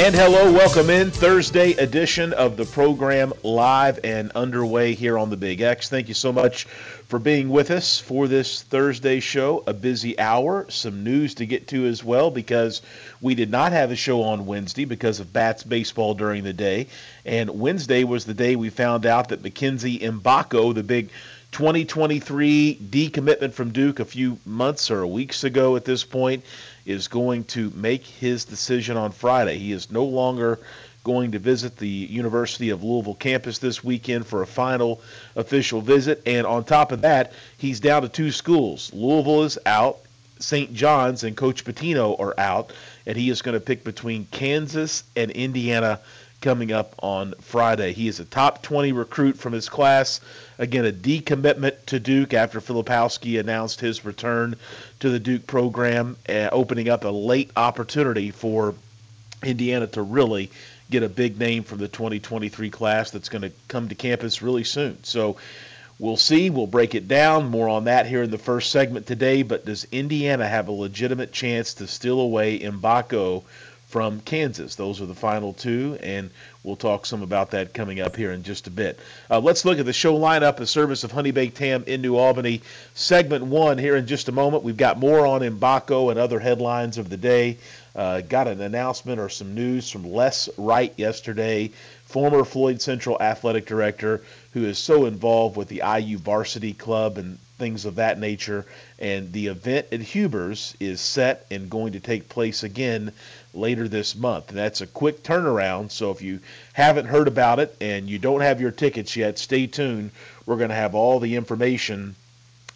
And hello, welcome in Thursday edition of the program live and underway here on the Big X. Thank you so much for being with us for this Thursday show. A busy hour, some news to get to as well because we did not have a show on Wednesday because of Bats baseball during the day. And Wednesday was the day we found out that Mackenzie Mgbako, the big 2023 decommitment from Duke a few months or weeks ago at this point, is going to make his decision on Friday. He is no longer going to visit the University of Louisville campus this weekend for a final official visit. And on top of that, he's down to two schools. Louisville is out, St. John's and Coach Pitino are out, and he is going to pick between Kansas and Indiana coming up on Friday. He is a top 20 recruit from his class. Again, a decommitment to Duke after Filipowski announced his return to the Duke program, uh, opening up a late opportunity for Indiana to really get a big name from the 2023 class that's going to come to campus really soon. So we'll see. We'll break it down. More on that here in the first segment today. But does Indiana have a legitimate chance to steal away Mgbako from Kansas. Those are the final two, and we'll talk some about that coming up here in just a bit. Uh, let's look at the show lineup, a service of Honey Baked Ham in New Albany. Segment one here in just a moment. We've got more on Mgbako and other headlines of the day. Uh, got an announcement or some news from Les Wright yesterday, former Floyd Central athletic director, who is so involved with the IU varsity club and things of that nature. And the event at Huber's is set and going to take place again later this month. That's a quick turnaround. So if you haven't heard about it and you don't have your tickets yet, stay tuned. We're going to have all the information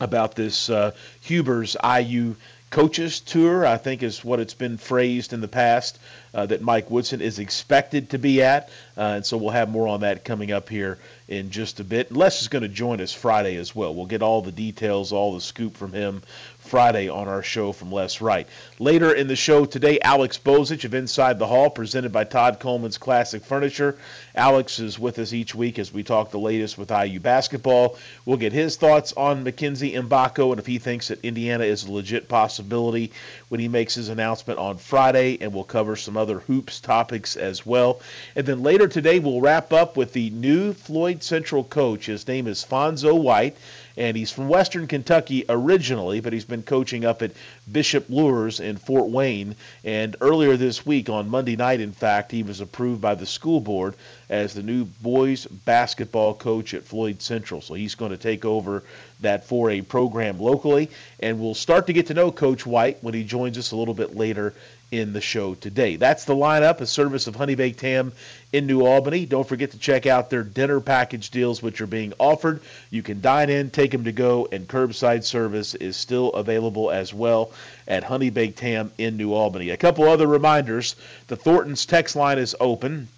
about this uh, Huber's IU coaches tour, I think is what it's been phrased in the past, uh, that Mike Woodson is expected to be at. Uh, and so we'll have more on that coming up here in just a bit. Les is going to join us Friday as well. We'll get all the details, all the scoop from him Friday on our show from Les Wright. Later in the show today, Alex Bozich of Inside the Hall, presented by Todd Coleman's Classic Furniture. Alex is with us each week as we talk the latest with IU basketball. We'll get his thoughts on Mackenzie Mgbako and if he thinks that Indiana is a legit possibility when he makes his announcement on Friday, and we'll cover some other hoops topics as well. And then later today, we'll wrap up with the new Floyd Central coach. His name is Fonzo White and he's from Western Kentucky originally, but he's been coaching up at Bishop Luers in Fort Wayne. And earlier this week, on Monday night, in fact, he was approved by the school board as the new boys basketball coach at Floyd Central. So he's going to take over that for a program locally, and we'll start to get to know Coach White when he joins us a little bit later in the show today. That's the lineup, a service of Honey Baked Ham in New Albany. Don't forget to check out their dinner package deals, which are being offered. You can dine in, take them to go, and curbside service is still available as well at Honey Baked Ham in New Albany. A couple other reminders the Thornton's text line is open.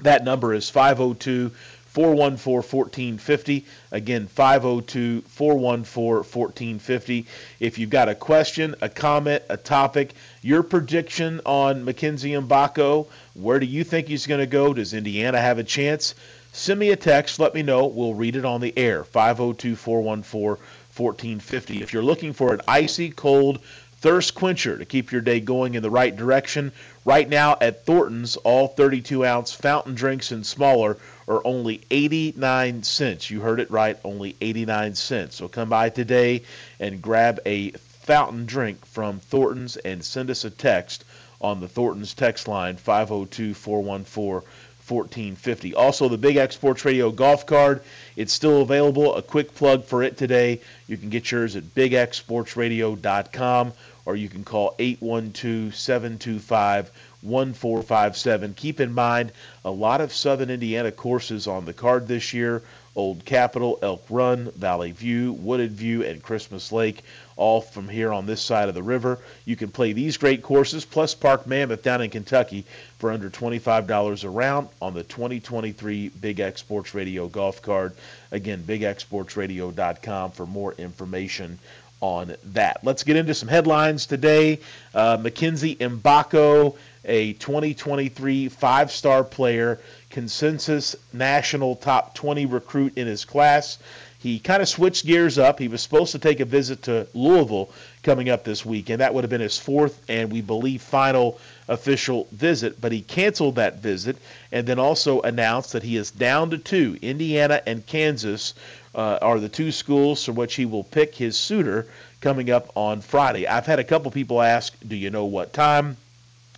That number is 502 414 1450. Again, 502 414 1450. If you've got a question, a comment, a topic, your prediction on Mackenzie Mgbako, where do you think he's going to go? Does Indiana have a chance? Send me a text. Let me know. We'll read it on the air. 502 414 1450. If you're looking for an icy cold thirst quencher to keep your day going in the right direction, right now at Thornton's, all 32 ounce fountain drinks and smaller are only 89 cents. You heard it right, only 89 cents. So come by today and grab a fountain drink from Thornton's and send us a text on the Thornton's text line 502 414 1450. Also, the Big X Sports Radio golf card, it's still available. A quick plug for it today. You can get yours at bigxsportsradio.com or you can call 812 725 1457. Keep in mind, a lot of Southern Indiana courses on the card this year. Old Capitol, Elk Run, Valley View, Wooded View, and Christmas Lake, all from here on this side of the river. You can play these great courses, plus Park Mammoth down in Kentucky for under $25 a round on the 2023 Big X Sports Radio golf card. Again, bigxsportsradio.com for more information on that. Let's get into some headlines today. Uh, Mackenzie Mgbako, a 2023 five star player, consensus national top 20 recruit in his class. He kind of switched gears up. He was supposed to take a visit to Louisville coming up this week, and That would have been his fourth and we believe final official visit, but he canceled that visit and then also announced that he is down to two. Indiana and Kansas uh, are the two schools from which he will pick his suitor coming up on Friday. I've had a couple people ask, Do you know what time?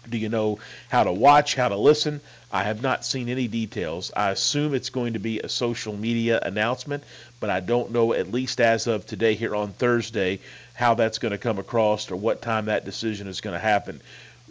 Do you know how to watch, how to listen? I have not seen any details. I assume it's going to be a social media announcement, but I don't know, at least as of today here on Thursday, how that's going to come across or what time that decision is going to happen.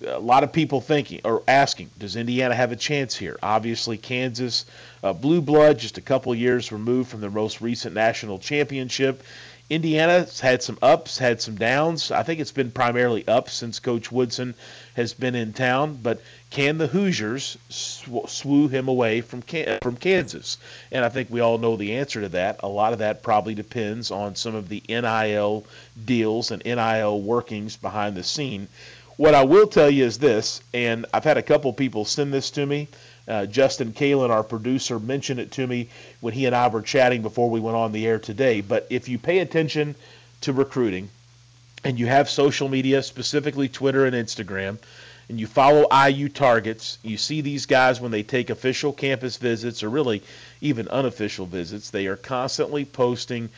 A lot of people thinking or asking, does Indiana have a chance here? Obviously, Kansas, uh, blue blood, just a couple years removed from the most recent national championship. Indiana's had some ups, had some downs. I think it's been primarily up since Coach Woodson has been in town. But can the Hoosiers sw- swoo him away from from Kansas? And I think we all know the answer to that. A lot of that probably depends on some of the NIL deals and NIL workings behind the scene. What I will tell you is this, and I've had a couple people send this to me. Uh, Justin Kalen, our producer, mentioned it to me when he and I were chatting before we went on the air today. But if you pay attention to recruiting and you have social media, specifically Twitter and Instagram, and you follow IU targets, you see these guys when they take official campus visits or really even unofficial visits, they are constantly posting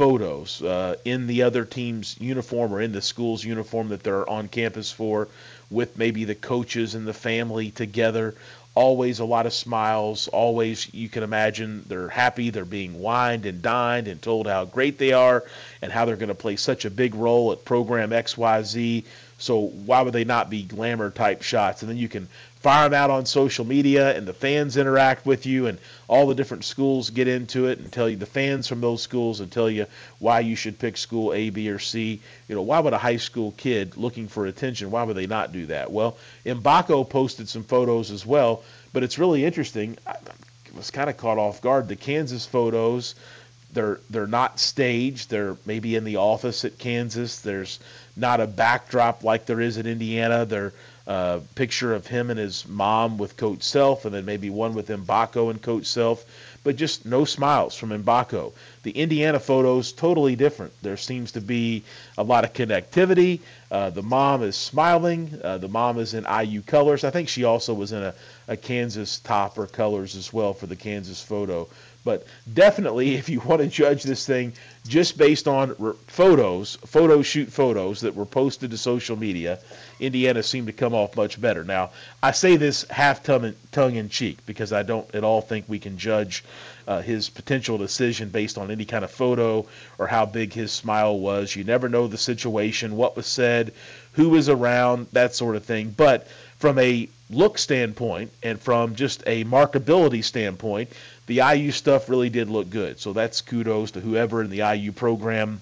photos uh, in the other team's uniform or in the school's uniform that they're on campus for with maybe the coaches and the family together always a lot of smiles. Always, you can imagine they're happy. They're being wined and dined and told how great they are and how they're going to play such a big role at program XYZ. So, why would they not be glamour type shots? And then you can fire them out on social media and the fans interact with you and all the different schools get into it and tell you the fans from those schools and tell you why you should pick school A, B, or C. You know, why would a high school kid looking for attention, why would they not do that? Well, Mgbako posted some photos as well, but it's really interesting. I was kind of caught off guard. The Kansas photos, they're they're not staged. They're maybe in the office at Kansas. There's not a backdrop like there is at Indiana. They're picture of him and his mom with Coach Self, and then maybe one with Mgbako and Coach Self, but just no smiles from Mgbako. The Indiana photos totally different. There seems to be a lot of connectivity. Uh, the mom is smiling. Uh, the mom is in IU colors. I think she also was in a, a Kansas top or colors as well for the Kansas photo. But definitely, if you want to judge this thing just based on re- photos, photo shoot photos that were posted to social media, Indiana seemed to come off much better. Now, I say this half tongue in cheek because I don't at all think we can judge uh, his potential decision based on any kind of photo or how big his smile was. You never know the situation, what was said, who was around, that sort of thing. But from a look standpoint and from just a markability standpoint, the IU stuff really did look good. So that's kudos to whoever in the IU program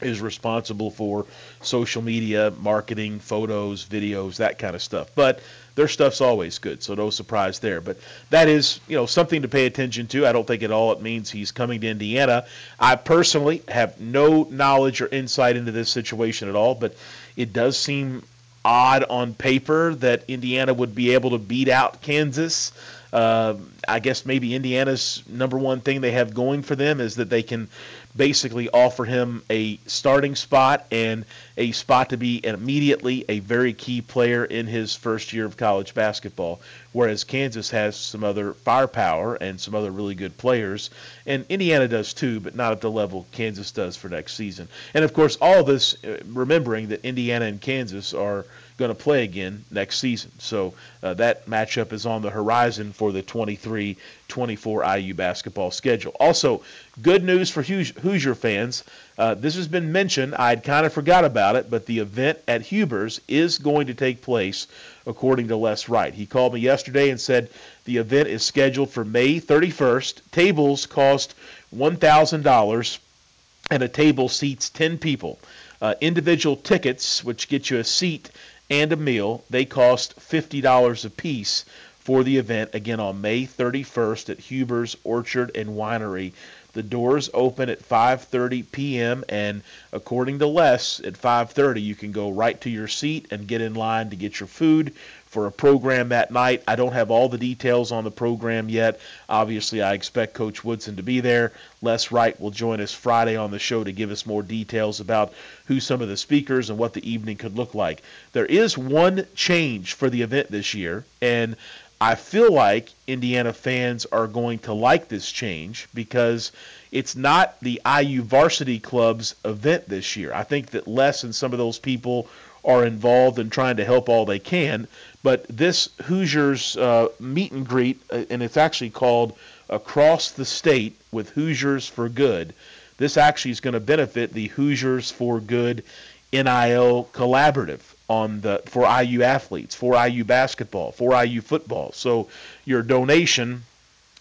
is responsible for social media, marketing, photos, videos, that kind of stuff. But their stuff's always good, so no surprise there. But that is, you know, something to pay attention to. I don't think at all it means he's coming to Indiana. I personally have no knowledge or insight into this situation at all, but it does seem odd on paper that Indiana would be able to beat out Kansas. Uh, I guess maybe Indiana's number one thing they have going for them is that they can basically offer him a starting spot and a spot to be immediately a very key player in his first year of college basketball. Whereas Kansas has some other firepower and some other really good players, and Indiana does too, but not at the level Kansas does for next season. And of course, all this uh, remembering that Indiana and Kansas are going to play again next season. So uh, that matchup is on the horizon for the 23 24 IU basketball schedule. Also, good news for Hoosier fans. Uh, this has been mentioned. I'd kind of forgot about it, but the event at Huber's is going to take place according to Les Wright. He called me yesterday and said the event is scheduled for May 31st. Tables cost $1,000, and a table seats 10 people. Uh, individual tickets, which get you a seat and a meal. They cost $50 a piece for the event again on May 31st at Huber's Orchard and Winery. The doors open at 5:30 p.m. and according to Les, at 5:30 you can go right to your seat and get in line to get your food for a program that night. I don't have all the details on the program yet. Obviously, I expect Coach Woodson to be there. Les Wright will join us Friday on the show to give us more details about who some of the speakers and what the evening could look like. There is one change for the event this year, and I feel like Indiana fans are going to like this change because it's not the IU Varsity Club's event this year. I think that Les and some of those people are involved in trying to help all they can. But this Hoosiers uh, meet and greet, uh, and it's actually called Across the State with Hoosiers for Good. This actually is going to benefit the Hoosiers for Good NIL collaborative on the for IU athletes, for IU basketball, for IU football. So your donation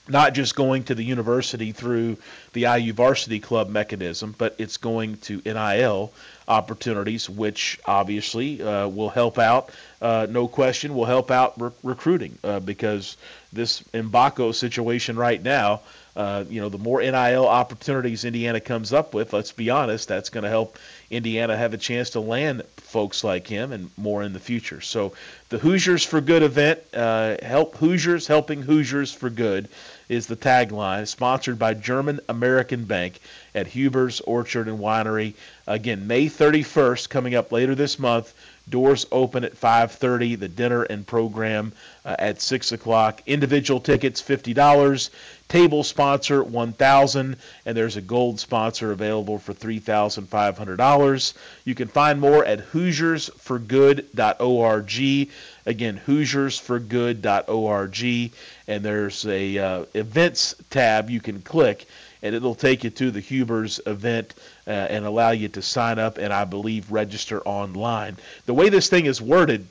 not just going to the university through the IU Varsity Club mechanism, but it's going to NIL opportunities, which obviously uh, will help out, uh, no question, will help out re- recruiting uh, because this Mgbako situation right now, uh, you know, the more NIL opportunities Indiana comes up with, let's be honest, that's going to help Indiana have a chance to land folks like him and more in the future. So the Hoosiers for Good event, uh, help Hoosiers helping Hoosiers for Good is the tagline, sponsored by German American Bank at Huber's Orchard and Winery. Again, May 31st, coming up later this month. Doors open at 5:30. The dinner and program uh, at 6 o'clock. Individual tickets $50. Table sponsor 1,000, and there's a gold sponsor available for $3,500. You can find more at HoosiersForGood.org. Again, HoosiersForGood.org, and there's a uh, events tab you can click and it'll take you to the Huber's event uh, and allow you to sign up and I believe register online. The way this thing is worded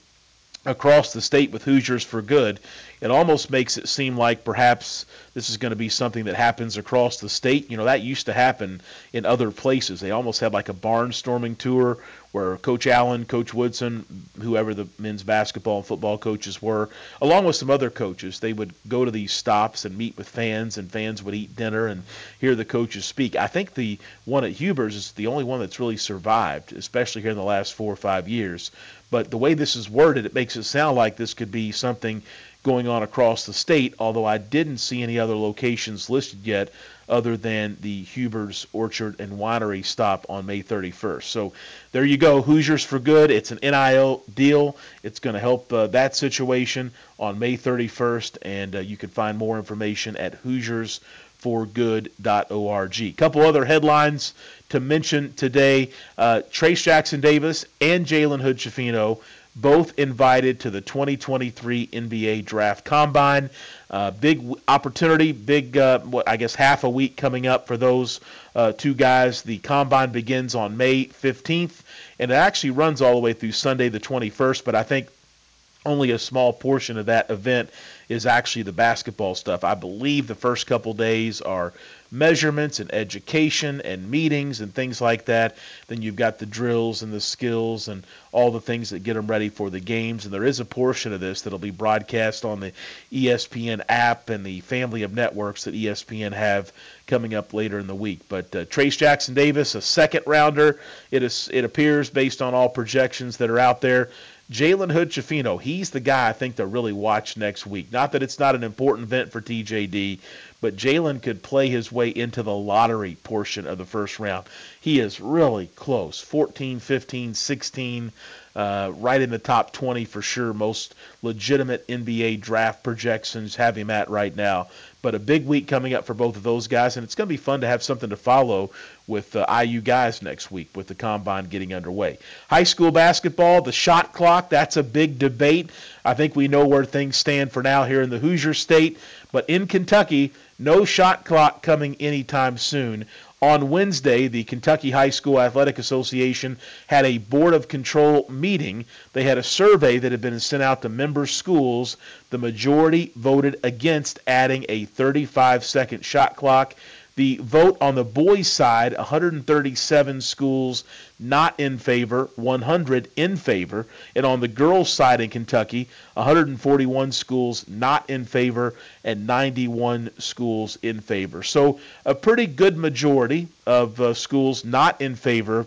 across the state with Hoosiers for Good, it almost makes it seem like perhaps this is going to be something that happens across the state. You know, that used to happen in other places. They almost had like a barnstorming tour where Coach Allen, Coach Woodson, whoever the men's basketball and football coaches were, along with some other coaches, they would go to these stops and meet with fans, and fans would eat dinner and hear the coaches speak. I think the one at Huber's is the only one that's really survived, especially here in the last four or five years. But the way this is worded, it makes it sound like this could be something going on across the state, although I didn't see any other locations listed yet other than the Huber's Orchard and Winery stop on May 31st. So there you go, Hoosiers for Good. It's an NIL deal. It's going to help uh, that situation on May 31st, and uh, you can find more information at HoosiersForGood.org. A couple other headlines to mention today: uh, Trayce Jackson Davis and Jalen Hood Schifino both invited to the 2023 NBA Draft Combine. Uh, big opportunity, big, uh, what I guess half a week coming up for those uh, two guys. The combine begins on May 15th, and it actually runs all the way through Sunday the 21st. But I think only a small portion of that event is actually the basketball stuff. I believe the first couple days are measurements and education and meetings and things like that. Then you've got the drills and the skills and all the things that get them ready for the games. And there is a portion of this that'll be broadcast on the ESPN app and the family of networks that ESPN have coming up later in the week. But uh, Trayce Jackson Davis, a second rounder, it is it appears based on all projections that are out there. Jalen Hood Schifino, he's the guy I think to really watch next week. Not that it's not an important event for TJD, but Jalen could play his way into the lottery portion of the first round. He is really close 14, 15, 16, uh, right in the top 20 for sure. Most legitimate NBA draft projections have him at right now. But a big week coming up for both of those guys, and it's going to be fun to have something to follow with uh, IU guys next week with the combine getting underway. High school basketball, the shot clock, that's a big debate. I think we know where things stand for now here in the Hoosier State. But in Kentucky, no shot clock coming anytime soon. On Wednesday, the Kentucky High School Athletic Association had a Board of Control meeting. They had a survey that had been sent out to member schools. The majority voted against adding a 35 second shot clock. The vote on the boys' side 137 schools not in favor, 100 in favor. And on the girls' side in Kentucky, 141 schools not in favor and 91 schools in favor. So a pretty good majority of uh, schools not in favor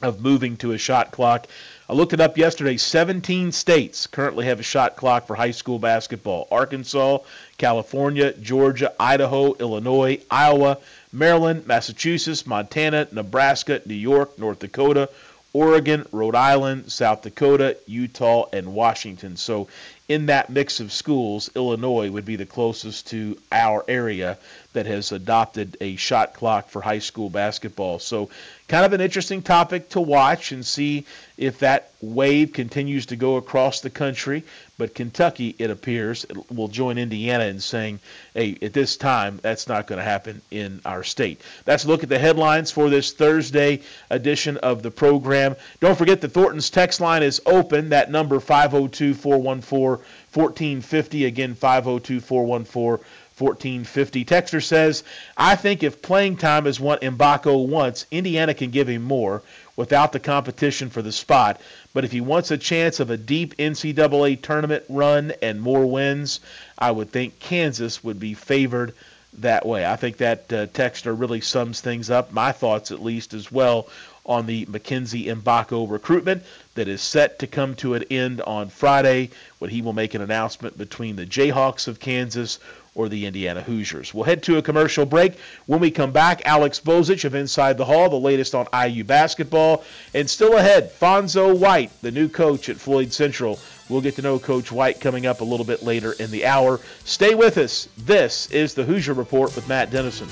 of moving to a shot clock. I looked it up yesterday. 17 states currently have a shot clock for high school basketball Arkansas, California, Georgia, Idaho, Illinois, Iowa, Maryland, Massachusetts, Montana, Nebraska, New York, North Dakota, Oregon, Rhode Island, South Dakota, Utah, and Washington. So, in that mix of schools, Illinois would be the closest to our area that has adopted a shot clock for high school basketball. So, kind of an interesting topic to watch and see if that wave continues to go across the country. But Kentucky, it appears, will join Indiana in saying, hey, at this time, that's not going to happen in our state. That's a look at the headlines for this Thursday edition of the program. Don't forget the Thornton's text line is open. That number 502 414 1450. Again, 502 414 1450. Texter says, I think if playing time is what Mgbako wants, Indiana can give him more without the competition for the spot. But if he wants a chance of a deep NCAA tournament run and more wins, I would think Kansas would be favored that way. I think that uh, Texter really sums things up, my thoughts at least, as well on the Mackenzie Mgbako recruitment that is set to come to an end on Friday when he will make an announcement between the Jayhawks of Kansas or the Indiana Hoosiers. We'll head to a commercial break. When we come back, Alex Bozich of Inside the Hall, the latest on IU basketball. And still ahead, Fonzo White, the new coach at Floyd Central. We'll get to know Coach White coming up a little bit later in the hour. Stay with us. This is the Hoosier Report with Matt Dennison.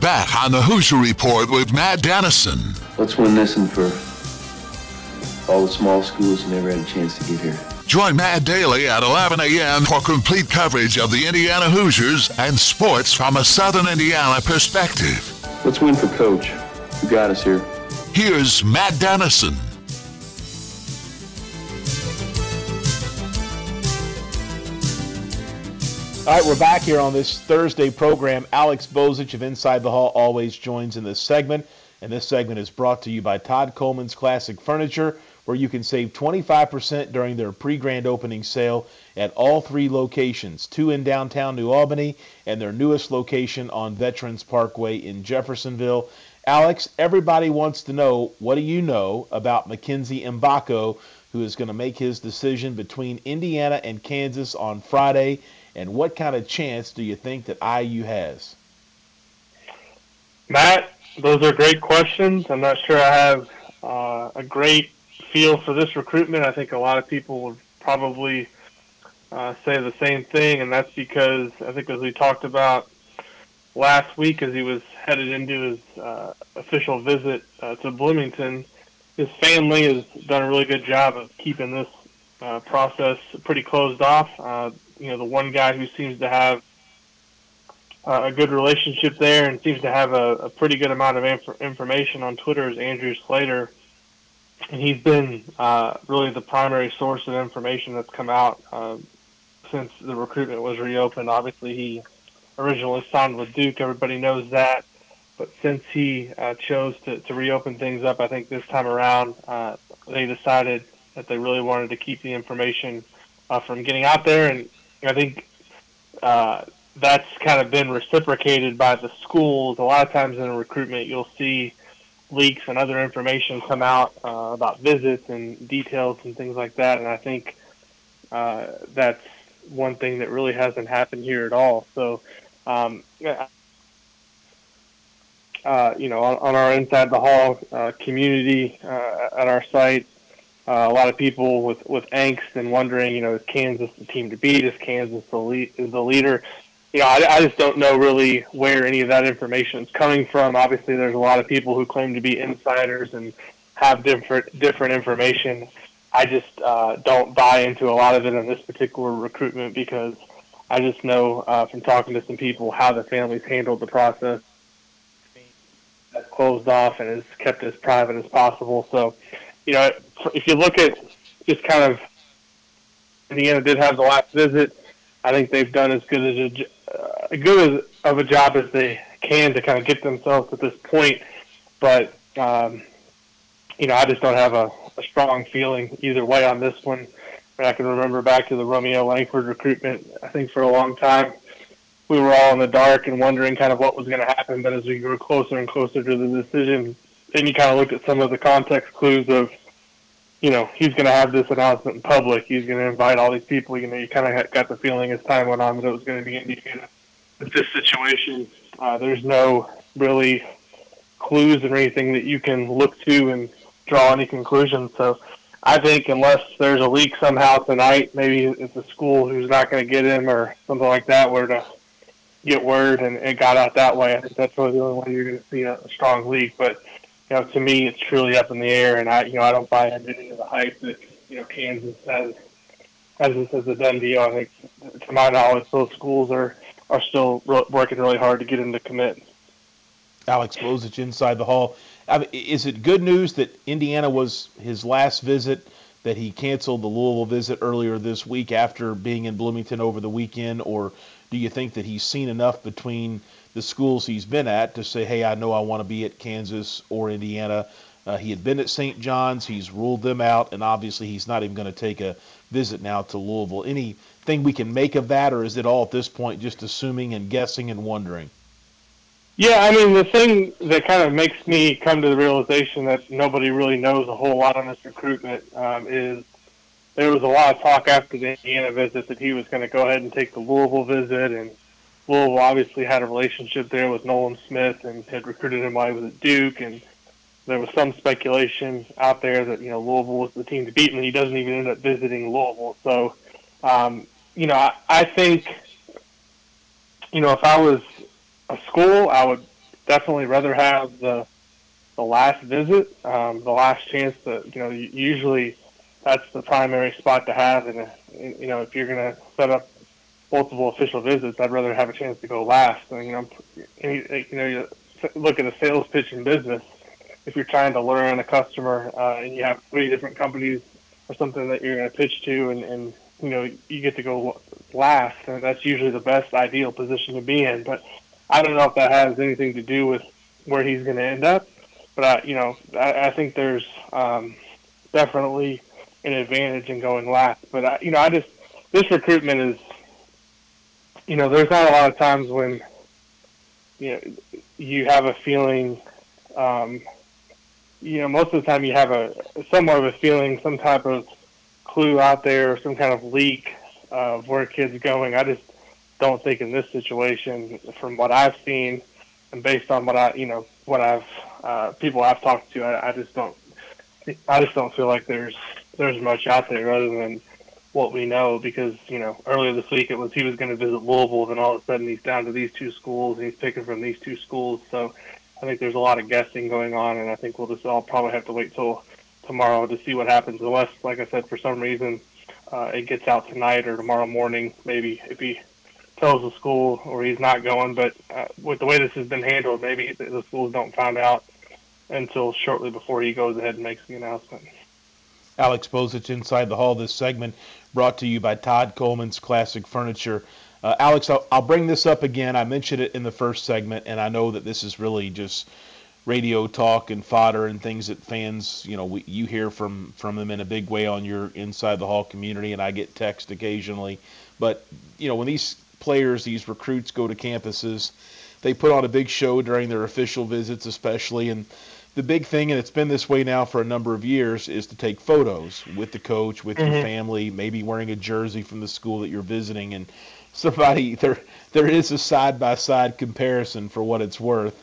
Back on the Hoosier Report with Matt Dennison. Let's win this one for all the small schools who never had a chance to get here. Join Matt daily at 11 a.m. for complete coverage of the Indiana Hoosiers and sports from a Southern Indiana perspective. Let's win for Coach, who got us here. Here's Matt Dennison. All right, we're back here on this Thursday program. Alex Bozich of Inside the Hall always joins in this segment. And this segment is brought to you by Todd Coleman's Classic Furniture, where you can save 25% during their pre grand opening sale at all three locations two in downtown New Albany and their newest location on Veterans Parkway in Jeffersonville. Alex, everybody wants to know what do you know about Mackenzie Mgbako, who is going to make his decision between Indiana and Kansas on Friday and what kind of chance do you think that IU has? Matt, those are great questions. I'm not sure I have uh, a great feel for this recruitment. I think a lot of people would probably uh, say the same thing, and that's because I think as we talked about last week, as he was headed into his uh, official visit uh, to Bloomington, his family has done a really good job of keeping this uh, process pretty closed off. You know, the one guy who seems to have uh, a good relationship there and seems to have a, a pretty good amount of inf- information on Twitter is Andrew Slater. And he's been uh, really the primary source of information that's come out uh, since the recruitment was reopened. Obviously, he originally signed with Duke. Everybody knows that. But since he uh, chose to, to reopen things up, I think this time around uh, they decided that they really wanted to keep the information uh, from getting out there, and I think uh, that's kind of been reciprocated by the schools. A lot of times in recruitment, you'll see leaks and other information come out uh, about visits and details and things like that, and I think uh, that's one thing that really hasn't happened here at all. So. Um, uh, you know, on, on, our inside the hall uh, community uh, at our site, uh, a lot of people with, with angst and wondering, you know, is Kansas the team to beat? Is Kansas the lead, is the leader? You know, I, I just don't know really where any of that information is coming from. Obviously, there's a lot of people who claim to be insiders and have different different information. I just uh, don't buy into a lot of it in this particular recruitment because I just know uh, from talking to some people how the families handled the process That's closed off and is kept as private as possible. So, you know, if you look at just kind of Indiana did have the last visit. I think they've done as good as a uh, good as, of a job as they can to kind of get themselves to this point. But um, you know, I just don't have a, a strong feeling either way on this one. I can remember back to the Romeo Langford recruitment. I think for a long time we were all in the dark and wondering kind of what was going to happen. But as we grew closer and closer to the decision, then you kind of looked at some of the context clues of, you know, he's going to have this announcement in public. He's going to invite all these people. You know, you kind of got the feeling as time went on that it was going to be Indiana. With this situation, uh, there's no really clues or anything that you can look to and draw any conclusions. So I think unless there's a leak somehow tonight, maybe it's a school who's not going to get him or something like that, where to get word and it got out that way. I think that's really the only way you're going to see a, a strong leak. But you know, to me, it's truly up in the air, and I, you know, I don't buy into any of the hype that you know Kansas has as this as a done deal. I think, to my knowledge, those schools are are still re- working really hard to get him to commit. Alex Bozich inside the hall. I mean, is it good news that Indiana was his last visit? That he canceled the Louisville visit earlier this week after being in Bloomington over the weekend, or do you think that he's seen enough between the schools he's been at to say, hey, I know I want to be at Kansas or Indiana? Uh, he had been at St. John's. He's ruled them out, and obviously he's not even going to take a visit now to Louisville. Anything we can make of that, or is it all at this point just assuming and guessing and wondering? Yeah, I mean, the thing that kind of makes me come to the realization that nobody really knows a whole lot on this recruitment um, is there was a lot of talk after the Indiana visit that he was going to go ahead and take the Louisville visit, and Louisville obviously had a relationship there with Nolan Smith and had recruited him while he was at Duke, and there was some speculation out there that you know Louisville was the team to beat, and he doesn't even end up visiting Louisville. So, um, you know, I, I think, you know, if I was a school, I would definitely rather have the the last visit, um, the last chance to, you know, usually that's the primary spot to have. And, you know, if you're going to set up multiple official visits, I'd rather have a chance to go last. And, you know, you know, you look at a sales pitch in business. If you're trying to learn a customer uh, and you have three different companies or something that you're going to pitch to, and, and you know, you get to go last, and that's usually the best ideal position to be in. But I don't know if that has anything to do with where he's going to end up. But I, you know, I, I think there's um, definitely an advantage in going last. But I, you know, I just this recruitment is, you know, there's not a lot of times when, you know, you have a feeling. Um, you know, most of the time you have a somewhat of a feeling, some type of clue out there, some kind of leak of where kids going. I just don't think in this situation, from what I've seen, and based on what I, you know, what I've uh, people I've talked to, I, I just don't, I just don't feel like there's there's much out there other than what we know because you know earlier this week it was he was going to visit Louisville, then all of a sudden he's down to these two schools and he's picking from these two schools. So I think there's a lot of guessing going on, and I think we'll just all probably have to wait till tomorrow to see what happens. Unless, like I said, for some reason uh, it gets out tonight or tomorrow morning, maybe if he tells the school or he's not going. But uh, with the way this has been handled, maybe the schools don't find out until shortly before he goes ahead and makes the announcement. Alex Bozich inside the hall. This segment brought to you by Todd Coleman's Classic Furniture. Uh, Alex, I'll, I'll, bring this up again. I mentioned it in the first segment, and I know that this is really just radio talk and fodder and things that fans, you know, we, you hear from from them in a big way on your inside the hall community, and I get text occasionally. But you know, when these players, these recruits go to campuses, they put on a big show during their official visits, especially, and the big thing, and it's been this way now for a number of years, is to take photos with the coach, with mm-hmm. your family, maybe wearing a jersey from the school that you're visiting, and somebody there there is a side by side comparison for what it's worth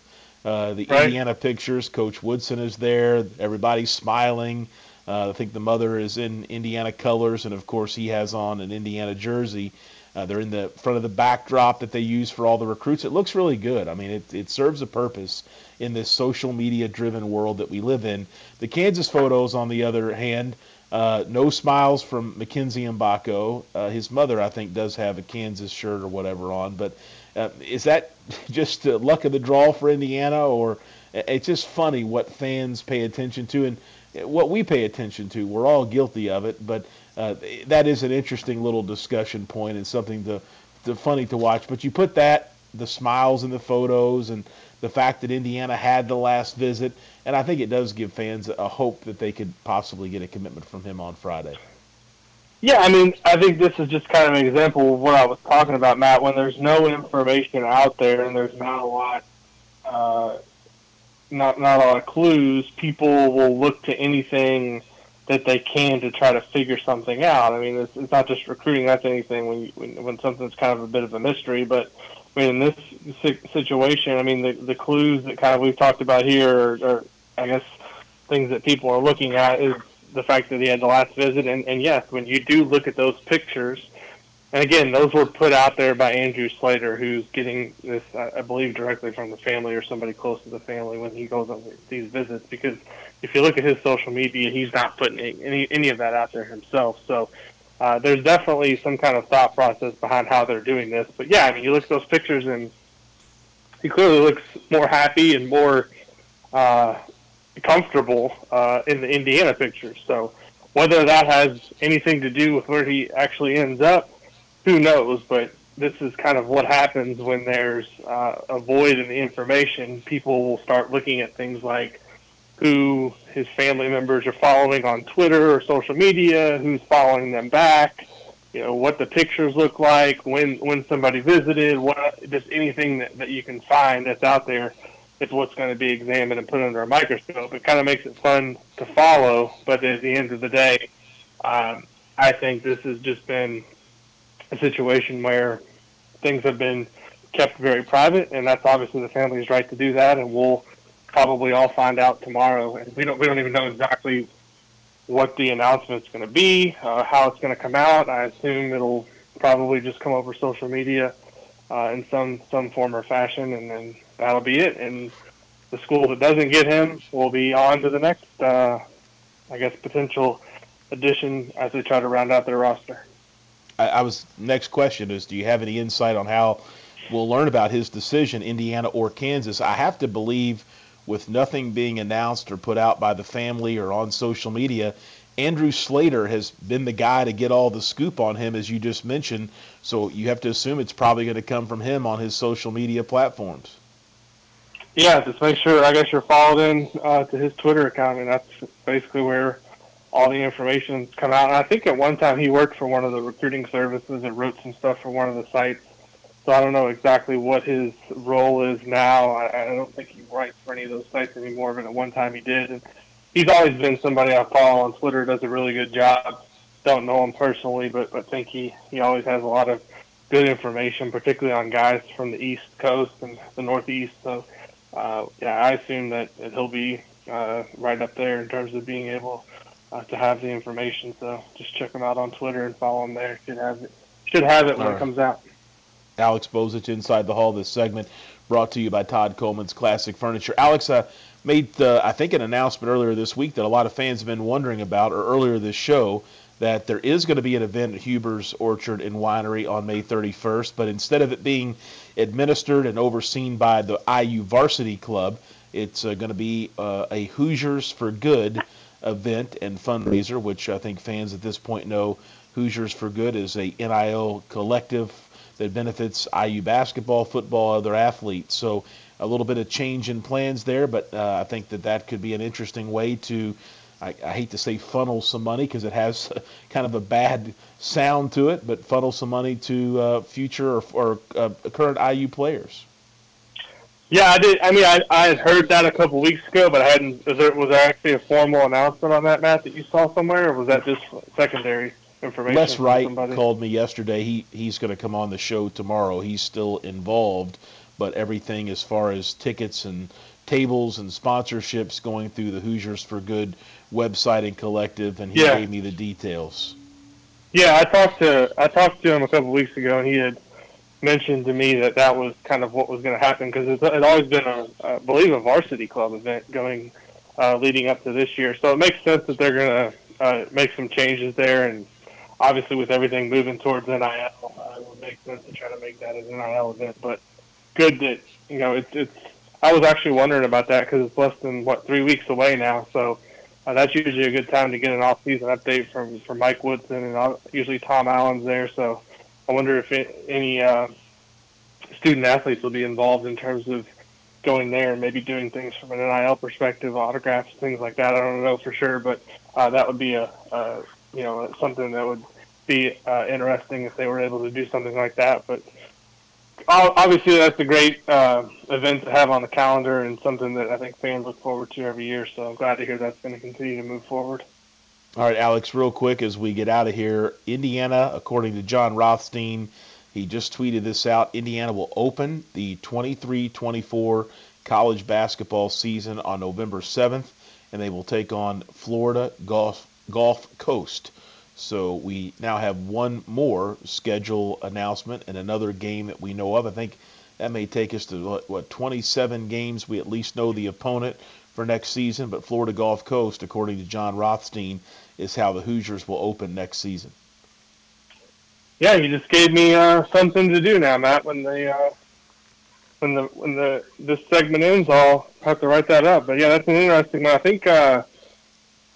uh, the right. Indiana pictures, Coach Woodson is there. Everybody's smiling. Uh, I think the mother is in Indiana colors, and of course he has on an Indiana jersey. Uh, they're in the front of the backdrop that they use for all the recruits. It looks really good. I mean, it, it serves a purpose in this social media driven world that we live in. The Kansas photos, on the other hand, uh, no smiles from Mackenzie Mgbako. Uh, his mother, I think, does have a Kansas shirt or whatever on, but uh, is that just luck of the draw for Indiana, or it's just funny what fans pay attention to and what we pay attention to? We're all guilty of it, but uh, that is an interesting little discussion point and something to, to funny to watch. But you put that, the smiles in the photos, and the fact that Indiana had the last visit, and I think it does give fans a hope that they could possibly get a commitment from him on Friday. Yeah, I mean, I think this is just kind of an example of what I was talking about, Matt. When there's no information out there and there's not a lot, uh, not not a lot of clues, people will look to anything that they can to try to figure something out. I mean, it's, it's not just recruiting; that's anything when, you, when when something's kind of a bit of a mystery. But I mean, in this situation, I mean, the the clues that kind of we've talked about here are, are I guess, things that people are looking at is the fact that he had the last visit. And, and yes, when you do look at those pictures, and again, those were put out there by Andrew Slater, who's getting this, I believe, directly from the family or somebody close to the family when he goes on these visits. Because if you look at his social media, he's not putting any any of that out there himself. So uh, there's definitely some kind of thought process behind how they're doing this. But yeah, I mean, you look at those pictures and he clearly looks more happy and more uh, comfortable uh, in the Indiana picture. So whether that has anything to do with where he actually ends up, who knows? But this is kind of what happens when there's uh, a void in the information. People will start looking at things like who his family members are following on Twitter or social media, who's following them back, you know, what the pictures look like, when when somebody visited, what just anything that, that you can find that's out there is what's going to be examined and put under a microscope. It kind of makes it fun to follow, but at the end of the day, um, I think this has just been a situation where things have been kept very private, and that's obviously the family's right to do that, and we'll probably all find out tomorrow. And we don't we don't even know exactly what the announcement's going to be, uh, how it's going to come out. I assume it'll probably just come over social media uh, in some some form or fashion, and then that'll be it. And the school that doesn't get him will be on to the next, uh, I guess, potential addition as they try to round out their roster. I, I was next question is: Do you have any insight on how we'll learn about his decision, Indiana or Kansas? I have to believe, with nothing being announced or put out by the family or on social media, Andrew Slater has been the guy to get all the scoop on him, as you just mentioned. So you have to assume it's probably going to come from him on his social media platforms. Yeah, just make sure. I guess you're followed in uh, to his Twitter account, and that's basically where all the information's come out. And I think at one time he worked for one of the recruiting services and wrote some stuff for one of the sites. So I don't know exactly what his role is now. I, I don't think he writes for any of those sites anymore, but at one time he did. And he's always been somebody I follow on Twitter. Does a really good job. Don't know him personally, but but think he he always has a lot of good information, particularly on guys from the East Coast and the Northeast. So uh, yeah, I assume that, that he'll be uh, right up there in terms of being able uh, to have the information. So just check him out on Twitter and follow him there. Should have it. Should have it when right. it comes out. Alex Bozich inside the hall. This segment brought to you by Todd Coleman's Classic Furniture. Alex uh, made, uh, I think, an announcement earlier this week that a lot of fans have been wondering about, or earlier this show, that there is going to be an event at Huber's Orchard and Winery on May 31st, but instead of it being administered and overseen by the IU Varsity Club, it's uh, going to be uh, a Hoosiers for Good event and fundraiser, which I think fans at this point know Hoosiers for Good is a NIL collective that benefits IU basketball, football, other athletes. So a little bit of change in plans there, but uh, I think that that could be an interesting way to. I, I hate to say funnel some money because it has kind of a bad sound to it, but funnel some money to uh, future or, or uh, current IU players. Yeah, I did. I mean, I, I had heard that a couple weeks ago, but I hadn't. There was there actually a formal announcement on that, Matt, that you saw somewhere, or was that just secondary information? Les Wright called me yesterday. He he's going to come on the show tomorrow. He's still involved, but everything as far as tickets and tables and sponsorships going through the Hoosiers for Good website and collective, and he yeah. gave me the details. Yeah, I talked to I talked to him a couple weeks ago, and he had mentioned to me that that was kind of what was going to happen because it's it always been a I believe a varsity club event going uh, leading up to this year. So it makes sense that they're going to uh, make some changes there, and obviously with everything moving towards NIL, uh, it would make sense to try to make that an NIL event. But good that you know it's it's. I was actually wondering about that because it's less than what three weeks away now, so. Uh, that's usually a good time to get an off-season update from, from Mike Woodson, and usually Tom Allen's there. So I wonder if it, any uh, student athletes will be involved in terms of going there and maybe doing things from an NIL perspective, autographs, things like that. I don't know for sure, but uh, that would be a, a you know something that would be uh, interesting if they were able to do something like that. But obviously, that's a great uh, event to have on the calendar and something that I think fans look forward to every year. So I'm glad to hear that's going to continue to move forward. All right, Alex, real quick as we get out of here. Indiana, according to John Rothstein, he just tweeted this out. Indiana will open the 23 24 college basketball season on November 7th, and they will take on Florida Gulf, Gulf Coast. So we now have one more schedule announcement and another game that we know of. I think that may take us to what, what 27 games. We at least know the opponent for next season, but Florida Gulf Coast, according to John Rothstein, is how the Hoosiers will open next season. Yeah, you just gave me uh, something to do now, Matt. When the uh, when the when the this segment ends, I'll have to write that up. But yeah, that's an interesting one. I think uh,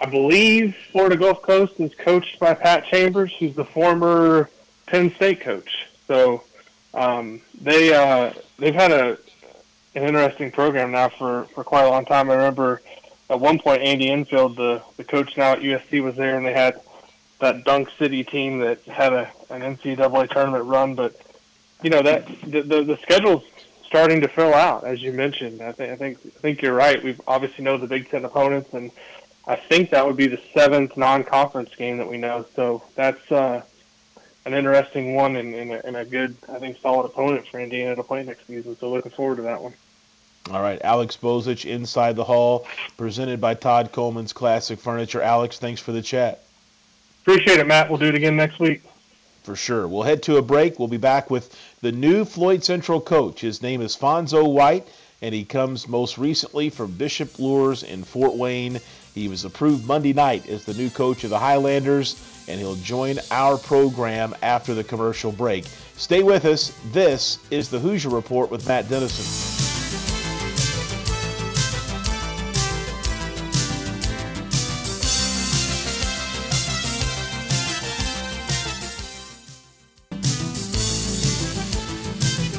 I believe Florida Gulf Coast is coached by Pat Chambers, who's the former Penn State coach. So um, they uh, they've had a an interesting program now for, for quite a long time. I remember at one point Andy Enfield, the the coach now at USC, was there, and they had that Dunk City team that had a an NCAA tournament run. But you know that the the, the schedule's starting to fill out, as you mentioned. I think I think I think you're right. We obviously know the Big Ten opponents, and I think that would be the seventh non-conference game that we know. So that's uh, an interesting one and, and, a, and a good, I think, solid opponent for Indiana to play next season. So looking forward to that one. All right, Alex Bozich inside the hall, presented by Todd Coleman's Classic Furniture. Alex, thanks for the chat. Appreciate it, Matt. We'll do it again next week. For sure. We'll head to a break. We'll be back with the new Floyd Central coach. His name is Fonzo White, and he comes most recently from Bishop Luers in Fort Wayne. He was approved Monday night as the new coach of the Highlanders, and he'll join our program after the commercial break. Stay with us. This is the Hoosier Report with Matt Dennison.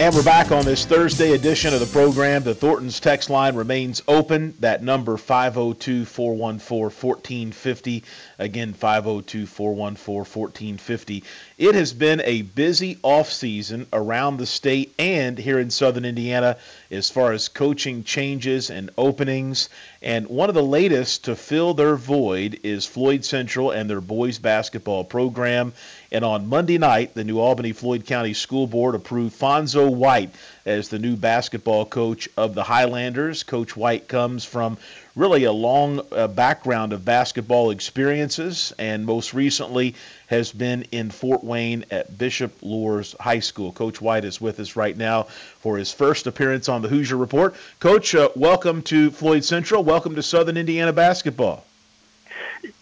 And we're back on this Thursday edition of the program. The Thornton's text line remains open. That number 502 414 1450. Again, 502 414 1450. It has been a busy offseason around the state and here in southern Indiana as far as coaching changes and openings. And one of the latest to fill their void is Floyd Central and their boys basketball program. And on Monday night, the New Albany Floyd County School Board approved Fonzo White as the new basketball coach of the Highlanders. Coach White comes from really a long uh, background of basketball experiences and most recently has been in Fort Wayne at Bishop Luers High School. Coach White is with us right now for his first appearance on the Hoosier Report. Coach, uh, welcome to Floyd Central. Welcome to Southern Indiana basketball.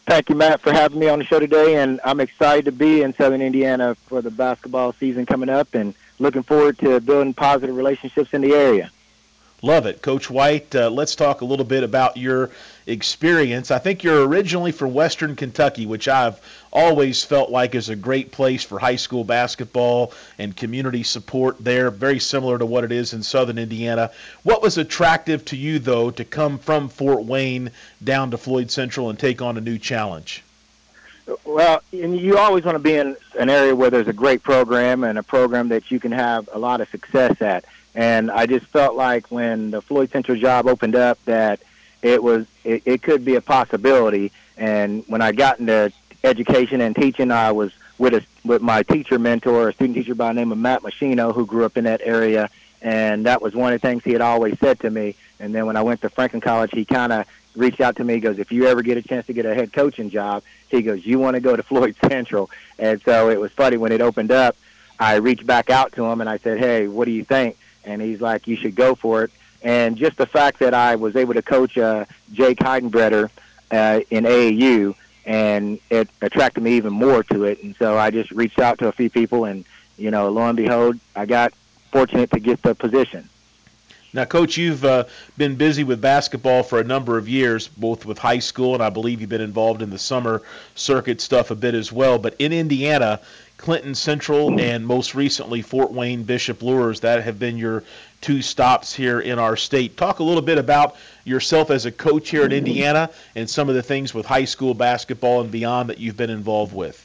Thank you, Matt, for having me on the show today, and I'm excited to be in Southern Indiana for the basketball season coming up, and looking forward to building positive relationships in the area. Love it. Coach White, uh, let's talk a little bit about your experience. I think you're originally from Western Kentucky, which I've always felt like is a great place for high school basketball and community support there, very similar to what it is in Southern Indiana. What was attractive to you, though, to come from Fort Wayne down to Floyd Central and take on a new challenge? Well, and you always want to be in an area where there's a great program and a program that you can have a lot of success at. And I just felt like when the Floyd Central job opened up that it was it, it could be a possibility. And when I got into education and teaching, I was with a, with my teacher mentor, a student teacher by the name of Matt Machino, who grew up in that area, and that was one of the things he had always said to me. And then when I went to Franklin College, he kind of reached out to me. He goes, "If you ever get a chance to get a head coaching job," he goes, "You want to go to Floyd Central." And so it was funny when it opened up. I reached back out to him and I said, "Hey, what do you think?" And he's like, "You should go for it." And just the fact that I was able to coach uh, Jake Heidenbreder uh, in AAU, and it attracted me even more to it. And so I just reached out to a few people, and you know, lo and behold, I got fortunate to get the position. Now, Coach, you've uh, been busy with basketball for a number of years, both with high school, and I believe you've been involved in the summer circuit stuff a bit as well. But in Indiana, Clinton Central, and most recently Fort Wayne Bishop Luers. That have been your two stops here in our state. Talk a little bit about yourself as a coach here in Indiana and some of the things with high school basketball and beyond that you've been involved with.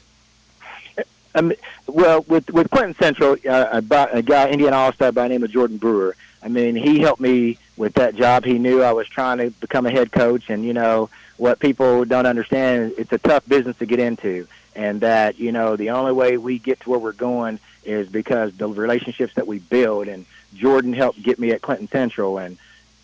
Um, well, with with Clinton Central, uh, a guy, Indiana All Star by the name of Jordan Brewer. I mean, he helped me with that job. He knew I was trying to become a head coach, and you know what people don't understand, it's a tough business to get into and that you know the only way we get to where we're going is because the relationships that we build. And Jordan helped get me at Clinton Central, and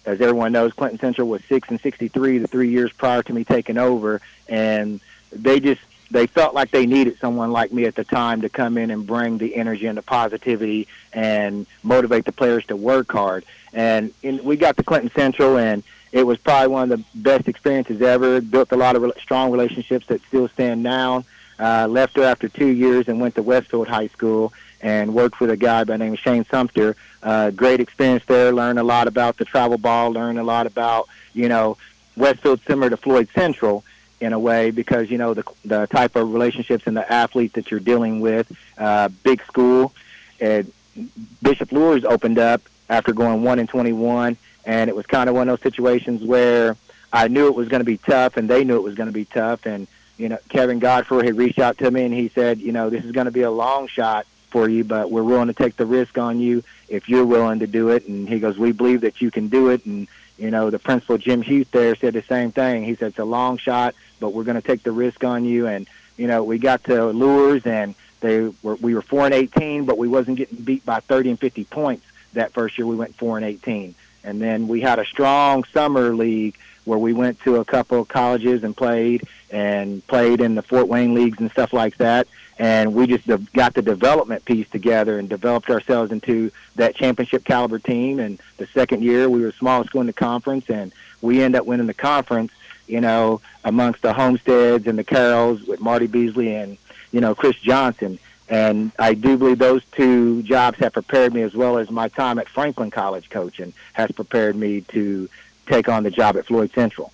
as everyone knows, Clinton Central was six and sixty-three the three years prior to me taking over, and they just they felt like they needed someone like me at the time to come in and bring the energy and the positivity and motivate the players to work hard. And in, we got to Clinton Central, and it was probably one of the best experiences ever. Built a lot of re- strong relationships that still stand now. Uh, left her after two years and went to Westfield High School and worked with a guy by the name of Shane Sumter. Uh, great experience there. Learned a lot about the travel ball. Learned a lot about you know Westfield similar to Floyd Central in a way because you know the the type of relationships and the athlete that you're dealing with. Uh, big school. And Bishop Luers opened up after going one and 21, and it was kind of one of those situations where I knew it was going to be tough, and they knew it was going to be tough, and you know, Kevin Godfrey had reached out to me and he said, you know, this is going to be a long shot for you, but we're willing to take the risk on you if you're willing to do it. And he goes, we believe that you can do it. And, you know, the principal, Jim Hughes there said the same thing. He said, it's a long shot, but we're going to take the risk on you. And, you know, we got to Luers and they were, we were 4 and 18, but we wasn't getting beat by 30 and 50 points that first year we went 4 and 18. And then we had a strong summer league where we went to a couple of colleges and played and played in the Fort Wayne leagues and stuff like that. And we just got the development piece together and developed ourselves into that championship caliber team. And the second year, we were the smallest school in the conference, and we end up winning the conference. You know, amongst the Homesteads and the Carrolls with Marty Beasley and you know Chris Johnson. And I do believe those two jobs have prepared me as well as my time at Franklin College coaching has prepared me to take on the job at Floyd Central.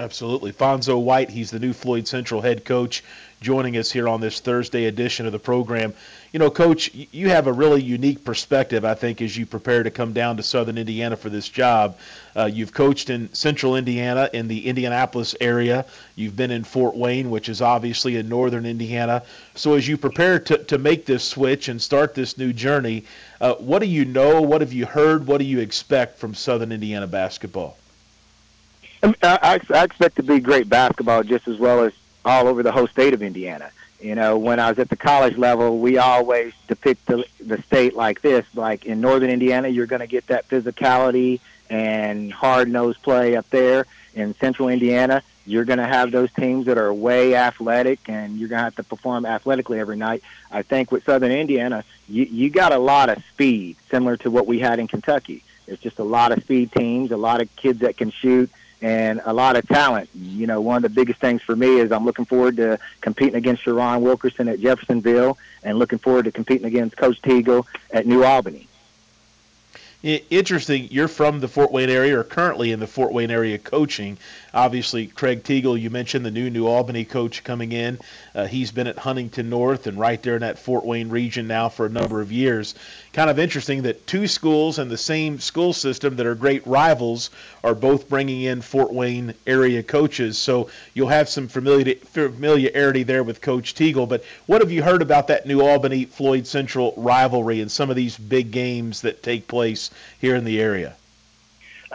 Absolutely. Fonzo White, he's the new Floyd Central head coach, joining us here on this Thursday edition of the program. You know, Coach, you have a really unique perspective, I think, as you prepare to come down to Southern Indiana for this job. Uh, you've coached in Central Indiana, in the Indianapolis area. You've been in Fort Wayne, which is obviously in Northern Indiana. So, as you prepare to, to make this switch and start this new journey, uh, what do you know? What have you heard? What do you expect from Southern Indiana basketball? I, I expect to be great basketball just as well as all over the whole state of Indiana. You know, when I was at the college level, we always depict the, the state like this. Like in northern Indiana, you're going to get that physicality and hard-nosed play up there. In central Indiana, you're going to have those teams that are way athletic, and you're going to have to perform athletically every night. I think with southern Indiana, you, you got a lot of speed, similar to what we had in Kentucky. It's just a lot of speed teams, a lot of kids that can shoot, and a lot of talent. You know, one of the biggest things for me is I'm looking forward to competing against Sharon Wilkerson at Jeffersonville and looking forward to competing against Coach Teagle at New Albany. Interesting. You're from the Fort Wayne area, or currently in the Fort Wayne area coaching. Obviously, Craig Teagle, you mentioned the new New Albany coach coming in. Uh, he's been at Huntington North and right there in that Fort Wayne region now for a number of years. Kind of interesting that two schools in the same school system that are great rivals are both bringing in Fort Wayne area coaches. So you'll have some familiarity there with Coach Teagle. But what have you heard about that New Albany Floyd Central rivalry and some of these big games that take place? here in the area?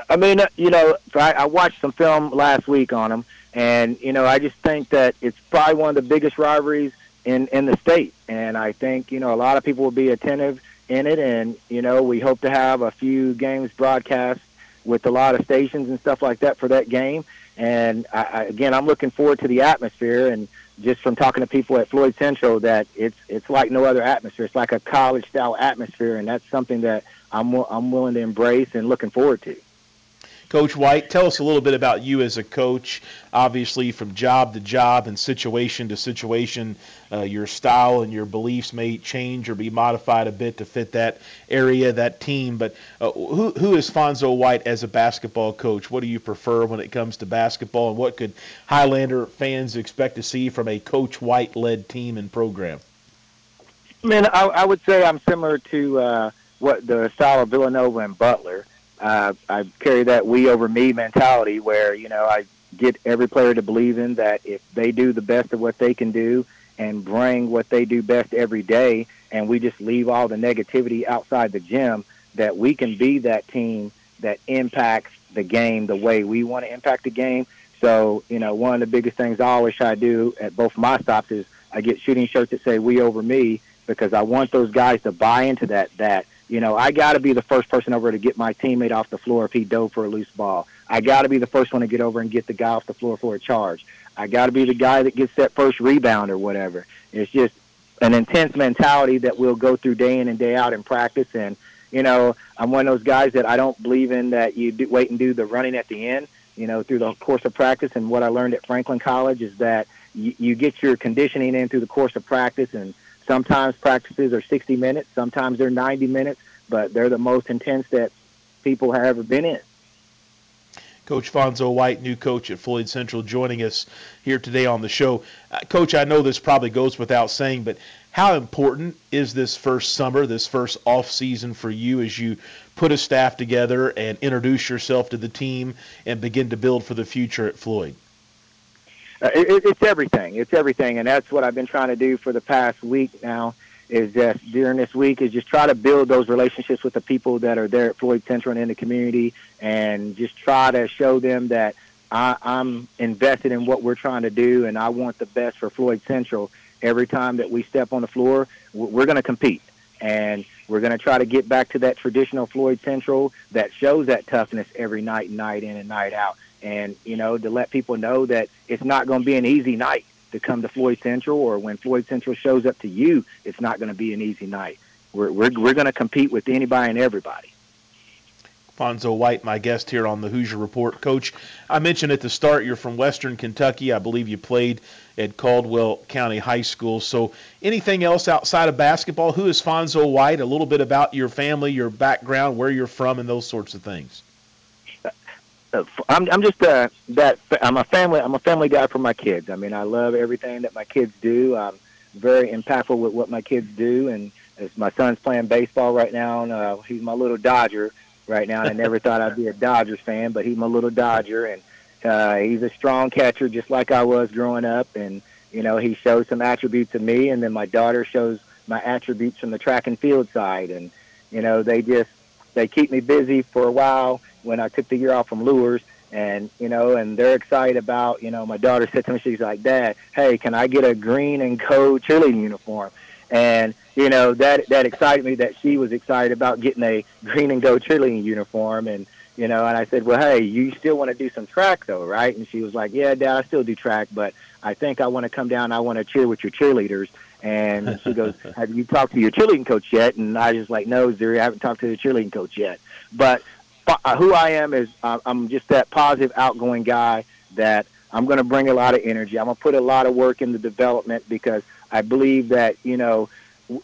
I mean, uh, you know, I, I watched some film last week on them, and you know, I just think that it's probably one of the biggest rivalries in in the state, and I think you know a lot of people will be attentive in it, and you know, we hope to have a few games broadcast with a lot of stations and stuff like that for that game. And I, I, again, I'm looking forward to the atmosphere, and just from talking to people at Floyd Central, that it's it's like no other atmosphere. It's like a college style atmosphere, and that's something that I'm I'm willing to embrace and looking forward to. Coach White, tell us a little bit about you as a coach. Obviously, from job to job and situation to situation, uh, your style and your beliefs may change or be modified a bit to fit that area, that team. But uh, who, who is Fonzo White as a basketball coach? What do you prefer when it comes to basketball, and what could Highlander fans expect to see from a Coach White led team and program? I mean, I, I would say I'm similar to. Uh, what the style of Villanova and Butler. Uh, I carry that we over me mentality where, you know, I get every player to believe in that if they do the best of what they can do and bring what they do best every day and we just leave all the negativity outside the gym, that we can be that team that impacts the game the way we want to impact the game. So, you know, one of the biggest things I always try to do at both my stops is I get shooting shirts that say we over me because I want those guys to buy into that that you know, I got to be the first person over to get my teammate off the floor if he dove for a loose ball. I got to be the first one to get over and get the guy off the floor for a charge. I got to be the guy that gets that first rebound or whatever. It's just an intense mentality that we'll go through day in and day out in practice. And, you know, I'm one of those guys that I don't believe in that you do, wait and do the running at the end, you know, through the course of practice. And what I learned at Franklin College is that you, you get your conditioning in through the course of practice and – Sometimes practices are 60 minutes, sometimes they're 90 minutes, but they're the most intense that people have ever been in. Coach Fonzo White, new coach at Floyd Central, joining us here today on the show. Uh, coach, I know this probably goes without saying, but how important is this first summer, this first off season for you as you put a staff together and introduce yourself to the team and begin to build for the future at Floyd? Uh, it, it's everything. It's everything, and that's what I've been trying to do for the past week now. Is just during this week is just try to build those relationships with the people that are there at Floyd Central and in the community, and just try to show them that I, I'm invested in what we're trying to do, and I want the best for Floyd Central. Every time that we step on the floor, we're going to compete, and we're going to try to get back to that traditional Floyd Central that shows that toughness every night, night in and night out and you know to let people know that it's not going to be an easy night to come to Floyd Central, or when Floyd Central shows up to you, it's not going to be an easy night. We're we're, we're going to compete with anybody and everybody. Fonzo White, my guest here on the Hoosier Report. Coach, I mentioned at the start you're from Western Kentucky. I believe you played at Caldwell County High School. So, anything else outside of basketball? Who is Fonzo White? A little bit about your family, your background, where you're from, and those sorts of things. I'm I'm just uh, that I'm a family I'm a family guy for my kids. I mean, I love everything that my kids do. I'm very impactful with what my kids do, and as my son's playing baseball right now, and uh, he's my little Dodger right now. And I never thought I'd be a Dodgers fan, but he's my little Dodger, and uh, he's a strong catcher just like I was growing up. And you know, he shows some attributes of me, and then my daughter shows my attributes from the track and field side, and you know, they just they keep me busy for a while when I took the year off from Luers, and you know, and they're excited about. You know, my daughter said to me, she's like, "Dad, hey, can I get a green and gold cheerleading uniform?" And you know, that that excited me that she was excited about getting a green and gold cheerleading uniform, and you know, and I said, "Well, hey, you still want to do some track though, right?" And she was like, "Yeah, Dad, I still do track, but I think I want to come down. I want to cheer with your cheerleaders." And she goes, "Have you talked to your cheerleading coach yet?" And I was like, "No, Zuri, I haven't talked to the cheerleading coach yet." But who I am is uh, I'm just that positive, outgoing guy that I'm going to bring a lot of energy. I'm going to put a lot of work in the development because I believe that you know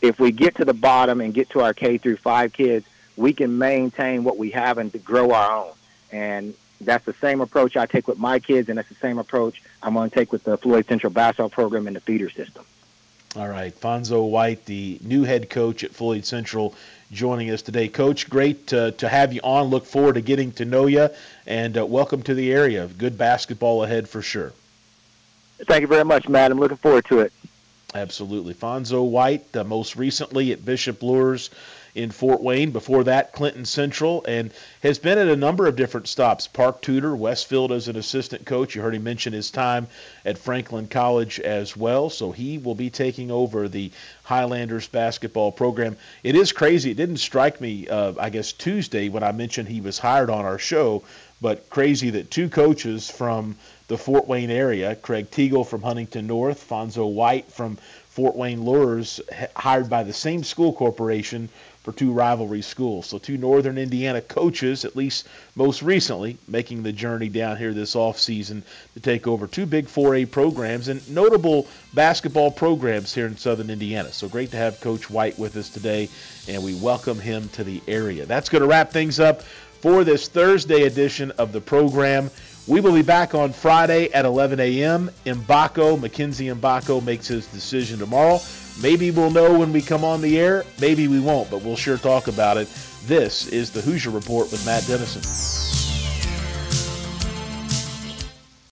if we get to the bottom and get to our K through five kids, we can maintain what we have and to grow our own. And that's the same approach I take with my kids, and that's the same approach I'm going to take with the Floyd Central basketball program and the feeder system. All right, Fonzo White, the new head coach at Floyd Central, joining us today. Coach, great to, to have you on. Look forward to getting to know you, and uh, welcome to the area. Good basketball ahead for sure. Thank you very much, Matt. I'm looking forward to it. Absolutely. Fonzo White, uh, most recently at Bishop Luers in Fort Wayne. Before that, Clinton Central, and has been at a number of different stops. Park Tudor, Westfield as an assistant coach. You heard him mention his time at Franklin College as well. So he will be taking over the Highlanders basketball program. It is crazy. It didn't strike me, uh, I guess, Tuesday when I mentioned he was hired on our show, but crazy that two coaches from the Fort Wayne area, Craig Teagle from Huntington North, Fonzo White from Fort Wayne Luers, hired by the same school corporation for two rivalry schools. So two Northern Indiana coaches, at least most recently, making the journey down here this offseason to take over two big 4A programs and notable basketball programs here in Southern Indiana. So great to have Coach White with us today, and we welcome him to the area. That's going to wrap things up for this Thursday edition of the program. We will be back on Friday at 11 a.m. Mgbako, Mackenzie Mgbako makes his decision tomorrow. Maybe we'll know when we come on the air. Maybe we won't, but we'll sure talk about it. This is the Hoosier Report with Matt Dennison.